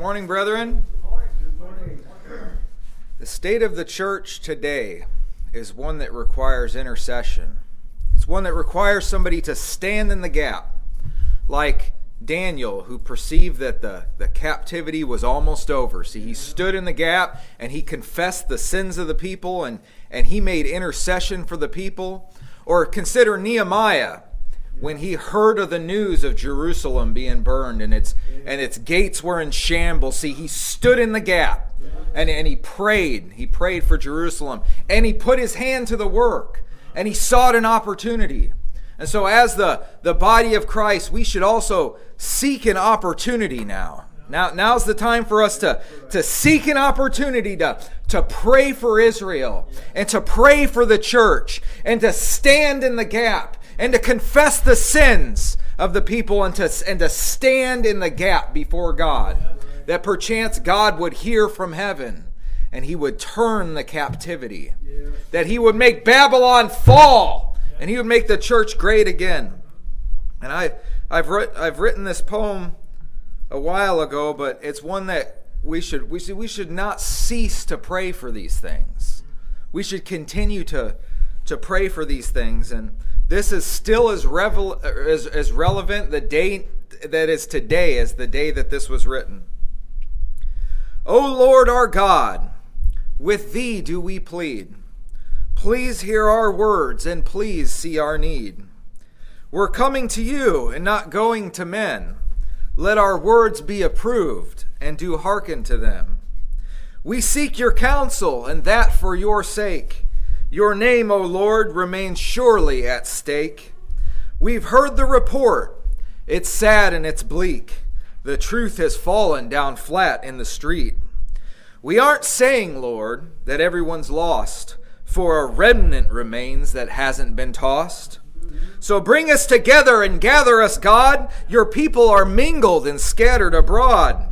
morning, brethren. The state of the church today is one that requires intercession. It's one that requires somebody to stand in the gap, like Daniel, who perceived that the, the captivity was almost over. See, he stood in the gap and he confessed the sins of the people and, and he made intercession for the people. Or consider Nehemiah when he heard of the news of Jerusalem being burned and its and its gates were in shambles. See, he stood in the gap and, and he prayed. He prayed for Jerusalem. And he put his hand to the work and he sought an opportunity. And so, as the, the body of Christ, we should also seek an opportunity now. Now, now's the time for us to, to seek an opportunity to, to pray for Israel and to pray for the church and to stand in the gap and to confess the sins of the people and to, and to stand in the gap before God. That perchance God would hear from heaven and he would turn the captivity. That he would make Babylon fall and he would make the church great again. And I, I've, writ, I've written this poem a while ago, but it's one that we should, we should, we should not cease to pray for these things. We should continue to, to pray for these things. And this is still as, revel, as, as relevant the day that is today as the day that this was written. O Lord our God, with thee do we plead. Please hear our words and please see our need. We're coming to you and not going to men. Let our words be approved and do hearken to them. We seek your counsel and that for your sake. Your name, O Lord, remains surely at stake. We've heard the report. It's sad and it's bleak. The truth has fallen down flat in the street. We aren't saying, Lord, that everyone's lost for a remnant remains that hasn't been tossed. So bring us together and gather us, God. Your people are mingled and scattered abroad.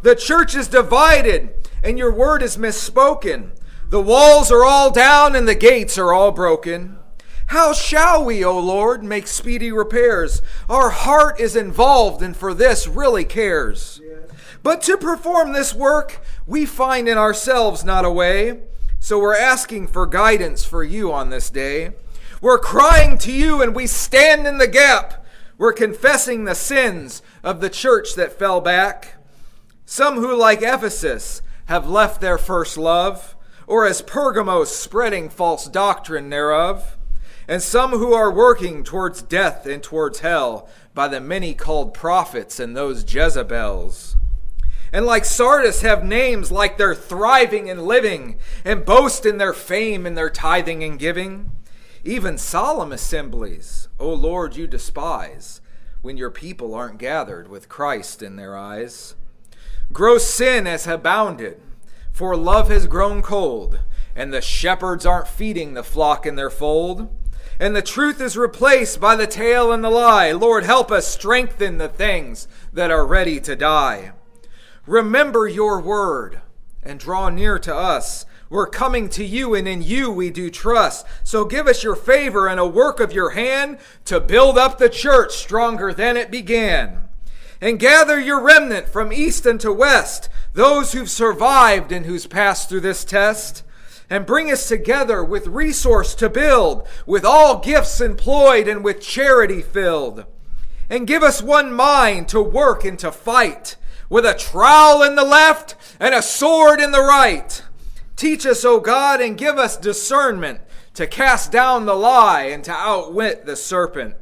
The church is divided, and your word is misspoken. The walls are all down, and the gates are all broken. How shall we, O Lord, make speedy repairs? Our heart is involved, and for this really cares. But to perform this work, we find in ourselves not a way. So we're asking for guidance for you on this day. We're crying to you and we stand in the gap. We're confessing the sins of the church that fell back. Some who, like Ephesus, have left their first love, or as Pergamos, spreading false doctrine thereof. And some who are working towards death and towards hell by the many called prophets and those Jezebels and like Sardis have names like they're thriving and living, and boast in their fame and their tithing and giving. Even solemn assemblies, O Lord, you despise, when your people aren't gathered with Christ in their eyes. Gross sin has abounded, for love has grown cold, and the shepherds aren't feeding the flock in their fold. And the truth is replaced by the tale and the lie. Lord, help us strengthen the things that are ready to die. Remember your word and draw near to us. We're coming to you, and in you we do trust. So give us your favor and a work of your hand to build up the church stronger than it began. And gather your remnant from east and to west, those who've survived and who's passed through this test. And bring us together with resource to build, with all gifts employed and with charity filled. And give us one mind to work and to fight with a trowel in the left and a sword in the right. Teach us, O God, and give us discernment to cast down the lie and to outwit the serpent,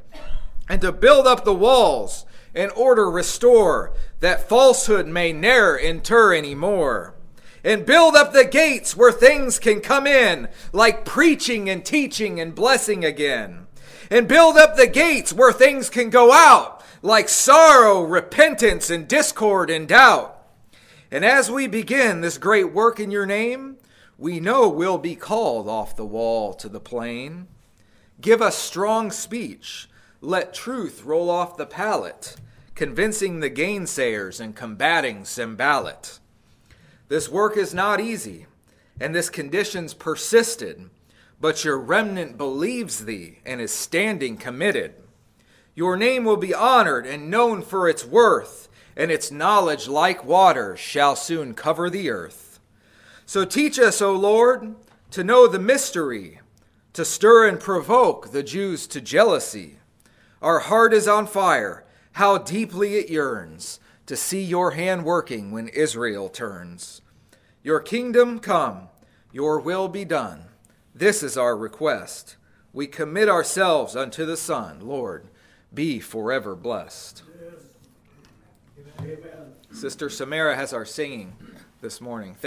and to build up the walls and order restore, that falsehood may ne'er enter any more. And build up the gates where things can come in, like preaching and teaching and blessing again. And build up the gates where things can go out, like sorrow, repentance, and discord and doubt. And as we begin this great work in your name, we know we'll be called off the wall to the plain. Give us strong speech. Let truth roll off the palate, convincing the gainsayers and combating Sanballat. This work is not easy, and this condition's persisted, but your remnant believes thee and is standing committed. Your name will be honored and known for its worth, and its knowledge, like waters, shall soon cover the earth. So teach us, O Lord, to know the mystery, to stir and provoke the Jews to jealousy. Our heart is on fire, how deeply it yearns to see your hand working when Israel turns. Your kingdom come, your will be done. This is our request. We commit ourselves unto the Son, Lord, be forever blessed. Amen. Sister Samara has our singing this morning. Thank